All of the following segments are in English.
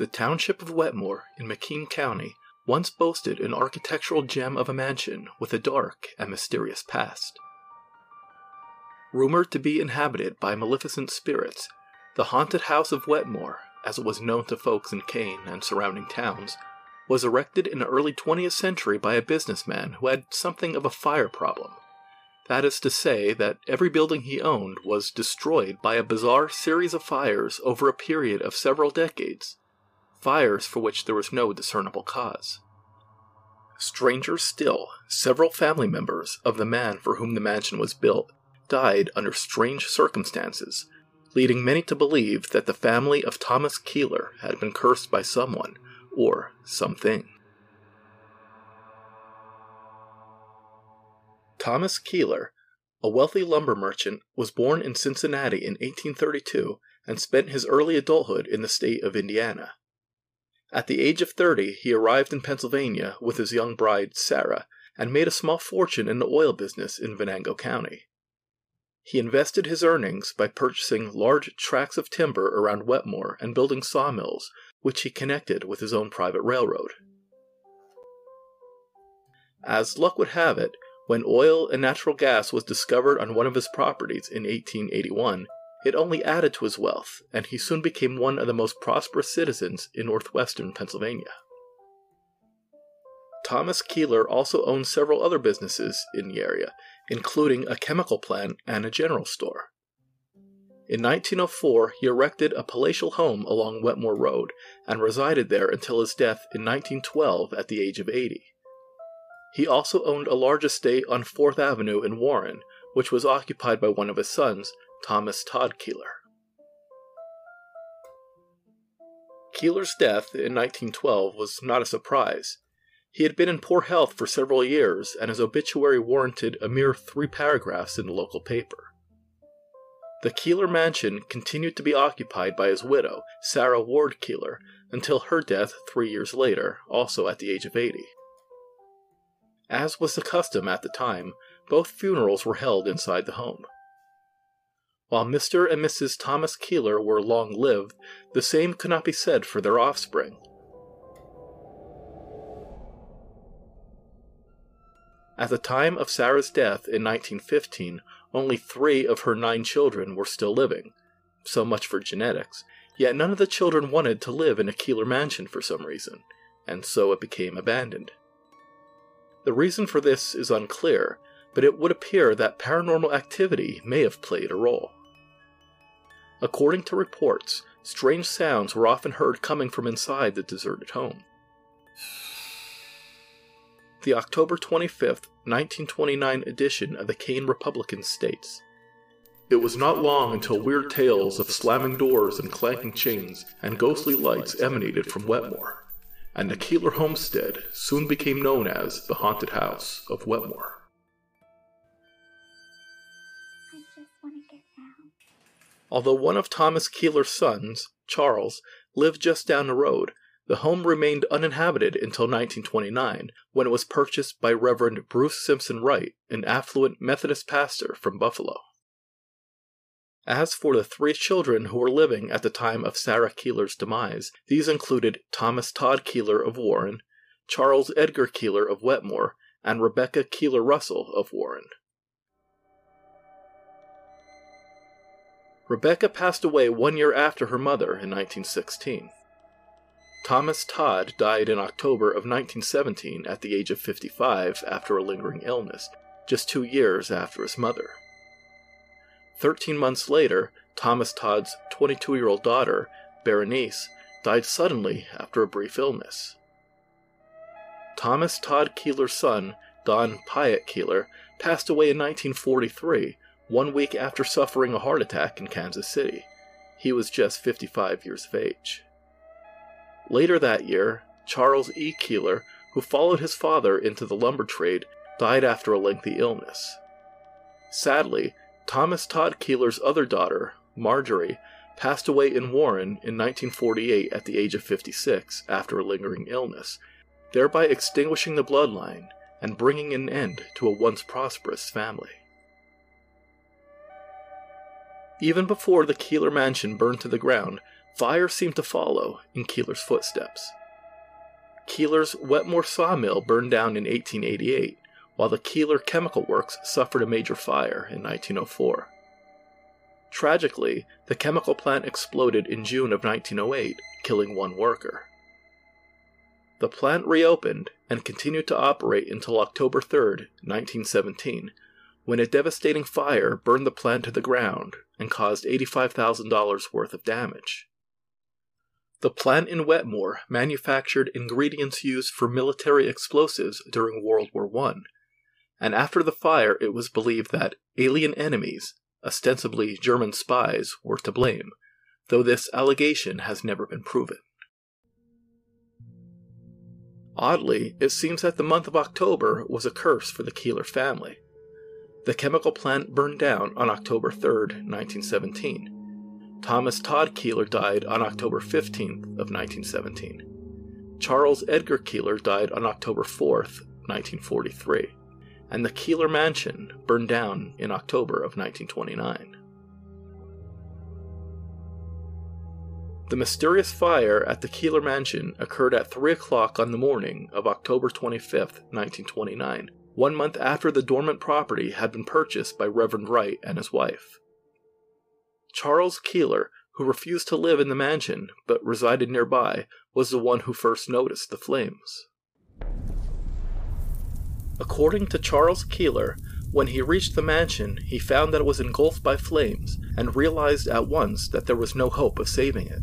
The township of Wetmore in McKean County once boasted an architectural gem of a mansion with a dark and mysterious past. Rumored to be inhabited by maleficent spirits, the haunted house of Wetmore, as it was known to folks in Kane and surrounding towns, was erected in the early 20th century by a businessman who had something of a fire problem. That is to say, that every building he owned was destroyed by a bizarre series of fires over a period of several decades, fires for which there was no discernible cause. Stranger still, several family members of the man for whom the mansion was built died under strange circumstances, leading many to believe that the family of Thomas Keelor had been cursed by someone or something. Thomas Keelor, a wealthy lumber merchant, was born in Cincinnati in 1832 and spent his early adulthood in the state of Indiana. At the age of 30, he arrived in Pennsylvania with his young bride, Sarah, and made a small fortune in the oil business in Venango County. He invested his earnings by purchasing large tracts of timber around Wetmore and building sawmills, which he connected with his own private railroad. As luck would have it, when oil and natural gas was discovered on one of his properties in 1881, it only added to his wealth, and he soon became one of the most prosperous citizens in northwestern Pennsylvania. Thomas Keelor also owned several other businesses in the area, including a chemical plant and a general store. In 1904, he erected a palatial home along Wetmore Road and resided there until his death in 1912 at the age of 80. He also owned a large estate on 4th Avenue in Warren, which was occupied by one of his sons, Thomas Todd Keelor. Keelor's death in 1912 was not a surprise. He had been in poor health for several years, and his obituary warranted a mere three paragraphs in the local paper. The Keelor mansion continued to be occupied by his widow, Sarah Ward Keelor, until her death three years later, also at the age of 80. As was the custom at the time, both funerals were held inside the home. While Mr. and Mrs. Thomas Keelor were long lived, the same could not be said for their offspring. At the time of Sarah's death in 1915, only three of her nine children were still living. So much for genetics. Yet none of the children wanted to live in a Keelor mansion for some reason, and so it became abandoned. The reason for this is unclear, but it would appear that paranormal activity may have played a role. According to reports, strange sounds were often heard coming from inside the deserted home. The October 25, 1929 edition of the Kane Republican states It was not long until weird tales of slamming doors and clanking chains and ghostly lights emanated from Wetmore, and the Keelor homestead soon became known as the Haunted House of Wetmore. Although one of Thomas Keelor's sons, Charles, lived just down the road, the home remained uninhabited until 1929, when it was purchased by Reverend Bruce Simpson Wright, an affluent Methodist pastor from Buffalo. As for the three children who were living at the time of Sarah Keelor's demise, these included Thomas Todd Keelor of Warren, Charles Edgar Keelor of Wetmore, and Rebecca Keelor Russell of Warren. Rebecca passed away one year after her mother in 1916. Thomas Todd died in October of 1917 at the age of 55 after a lingering illness, just two years after his mother. Thirteen months later, Thomas Todd's 22 year old daughter, Berenice, died suddenly after a brief illness. Thomas Todd Keelor's son, Don Pyatt Keelor, passed away in 1943 one week after suffering a heart attack in Kansas City. He was just 55 years of age. Later that year, Charles E. Keelor, who followed his father into the lumber trade, died after a lengthy illness. Sadly, Thomas Todd Keelor's other daughter, Marjorie, passed away in Warren in 1948 at the age of 56 after a lingering illness, thereby extinguishing the bloodline and bringing an end to a once prosperous family. Even before the Keelor mansion burned to the ground, fire seemed to follow in Keelor's footsteps. Keelor's Wetmore sawmill burned down in 1888, while the Keelor Chemical Works suffered a major fire in 1904. Tragically, the chemical plant exploded in June of 1908, killing one worker. The plant reopened and continued to operate until October 3, 1917, when a devastating fire burned the plant to the ground and caused $85,000 worth of damage. The plant in Wetmore manufactured ingredients used for military explosives during World War I, and after the fire it was believed that alien enemies, ostensibly German spies, were to blame, though this allegation has never been proven. Oddly, it seems that the month of October was a curse for the Keelor family. The chemical plant burned down on October 3, 1917. Thomas Todd Keelor died on October 15th of 1917. Charles Edgar Keelor died on October 4th, 1943. And the Keelor Mansion burned down in October of 1929. The mysterious fire at the Keelor Mansion occurred at 3 o'clock on the morning of October 25, 1929, one month after the dormant property had been purchased by Reverend Wright and his wife. Charles Keelor, who refused to live in the mansion but resided nearby, was the one who first noticed the flames. According to Charles Keelor, when he reached the mansion, he found that it was engulfed by flames and realized at once that there was no hope of saving it.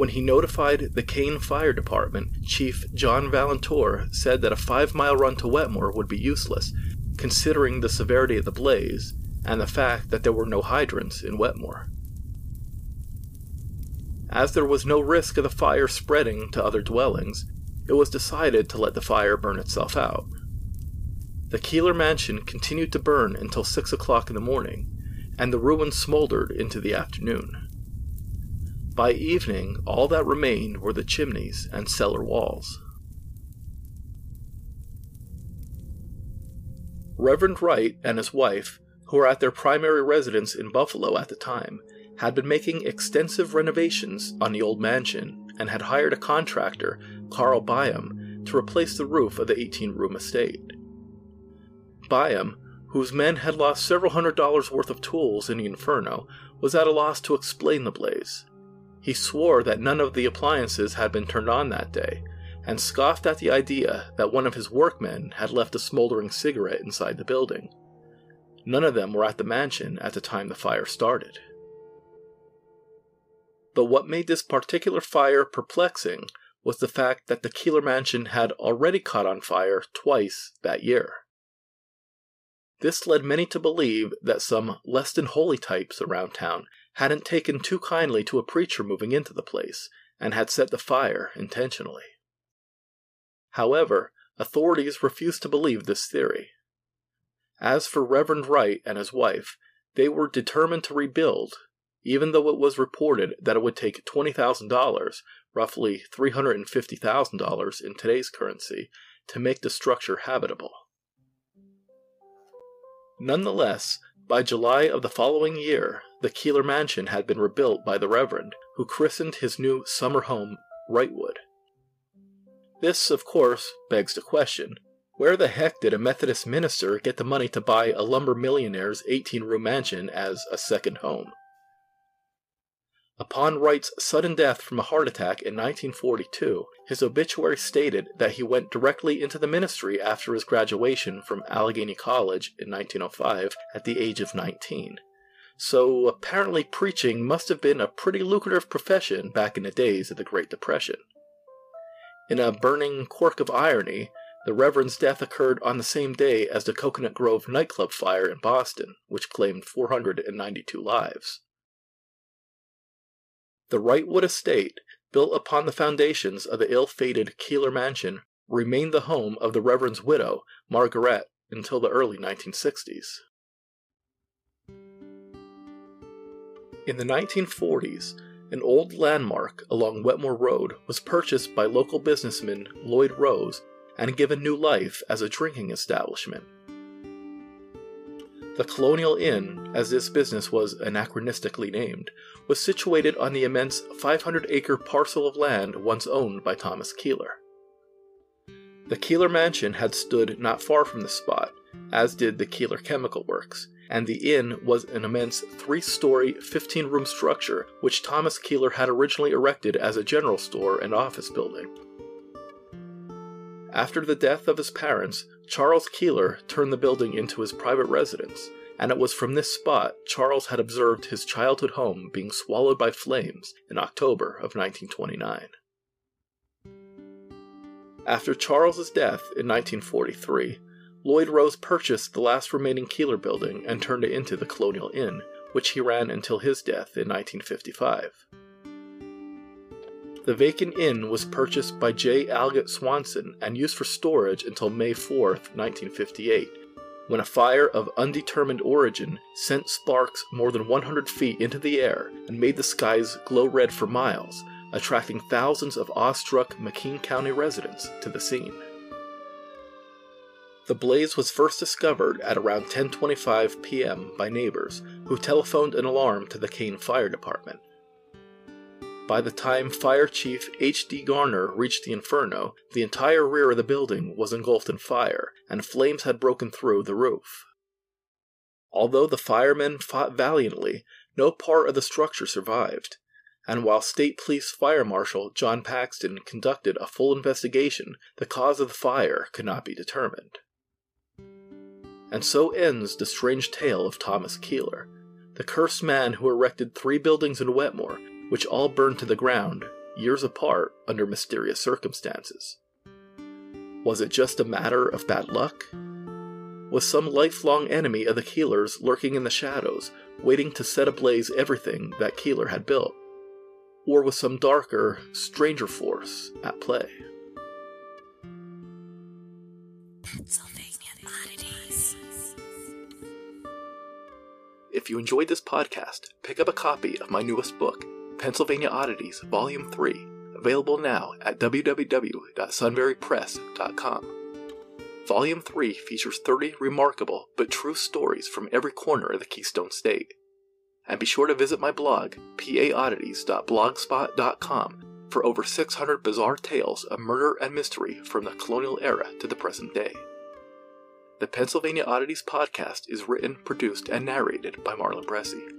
When he notified the Kane Fire Department, Chief John Valentour said that a five mile run to Wetmore would be useless, considering the severity of the blaze and the fact that there were no hydrants in Wetmore. As there was no risk of the fire spreading to other dwellings, it was decided to let the fire burn itself out. The Keelor mansion continued to burn until 6 o'clock in the morning, and the ruins smoldered into the afternoon. By evening, all that remained were the chimneys and cellar walls. Reverend Wright and his wife, who were at their primary residence in Buffalo at the time, had been making extensive renovations on the old mansion and had hired a contractor, Carl Byam, to replace the roof of the 18 room estate. Byam, whose men had lost several hundred dollars worth of tools in the inferno, was at a loss to explain the blaze. He swore that none of the appliances had been turned on that day, and scoffed at the idea that one of his workmen had left a smoldering cigarette inside the building. None of them were at the mansion at the time the fire started. But what made this particular fire perplexing was the fact that the Keelor mansion had already caught on fire twice that year. This led many to believe that some less than holy types around town hadn't taken too kindly to a preacher moving into the place and had set the fire intentionally. However, authorities refused to believe this theory. As for Reverend Wright and his wife, they were determined to rebuild, even though it was reported that it would take $20,000, roughly $350,000 in today's currency, to make the structure habitable. Nonetheless, by July of the following year, the Keelor mansion had been rebuilt by the Reverend, who christened his new summer home Wrightwood. This, of course, begs the question where the heck did a Methodist minister get the money to buy a lumber millionaire's 18 room mansion as a second home? Upon Wright's sudden death from a heart attack in 1942, his obituary stated that he went directly into the ministry after his graduation from Allegheny College in 1905 at the age of 19. So apparently, preaching must have been a pretty lucrative profession back in the days of the Great Depression. In a burning quirk of irony, the Reverend's death occurred on the same day as the Cocoanut Grove nightclub fire in Boston, which claimed 492 lives. The Wrightwood estate, built upon the foundations of the ill fated Keelor Mansion, remained the home of the Reverend's widow, Margaret, until the early 1960s. In the 1940s, an old landmark along Wetmore Road was purchased by local businessman Lloyd Rose and given new life as a drinking establishment. The Colonial Inn, as this business was anachronistically named, was situated on the immense 500 acre parcel of land once owned by Thomas Keelor. The Keelor Mansion had stood not far from the spot, as did the Keelor Chemical Works, and the inn was an immense three story, 15 room structure which Thomas Keelor had originally erected as a general store and office building. After the death of his parents, Charles Keelor turned the building into his private residence, and it was from this spot Charles had observed his childhood home being swallowed by flames in October of 1929. After Charles's death in 1943, Lloyd Rose purchased the last remaining Keelor building and turned it into the Colonial Inn, which he ran until his death in 1955. The vacant inn was purchased by J. Algett Swanson and used for storage until May 4, 1958, when a fire of undetermined origin sent sparks more than 100 feet into the air and made the skies glow red for miles, attracting thousands of awestruck McKean County residents to the scene. The blaze was first discovered at around 10:25 p.m. by neighbors who telephoned an alarm to the Kane Fire Department. By the time Fire Chief H.D. Garner reached the inferno, the entire rear of the building was engulfed in fire, and flames had broken through the roof. Although the firemen fought valiantly, no part of the structure survived, and while State Police Fire Marshal John Paxton conducted a full investigation, the cause of the fire could not be determined. And so ends the strange tale of Thomas Keelor, the cursed man who erected three buildings in Wetmore, which all burned to the ground, years apart, under mysterious circumstances. Was it just a matter of bad luck? Was some lifelong enemy of the Keelors lurking in the shadows, waiting to set ablaze everything that Keelor had built? Or was some darker, stranger force at play? If you enjoyed this podcast, pick up a copy of my newest book, Pennsylvania Oddities, Volume 3, available now at www.sunburypress.com. Volume 3 features 30 remarkable but true stories from every corner of the Keystone State. And be sure to visit my blog, paoddities.blogspot.com, for over 600 bizarre tales of murder and mystery from the colonial era to the present day. The Pennsylvania Oddities podcast is written, produced, and narrated by Marlon Bressi.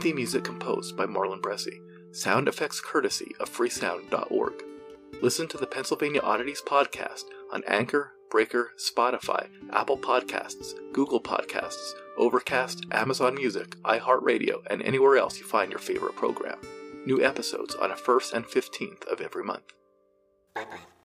Theme music composed by Marlon Bressi. Sound effects courtesy of freesound.org. Listen to the Pennsylvania Oddities podcast on Anchor, Breaker, Spotify, Apple Podcasts, Google Podcasts, Overcast, Amazon Music, iHeartRadio, and anywhere else you find your favorite program. New episodes on a 1st and 15th of every month. Bye bye.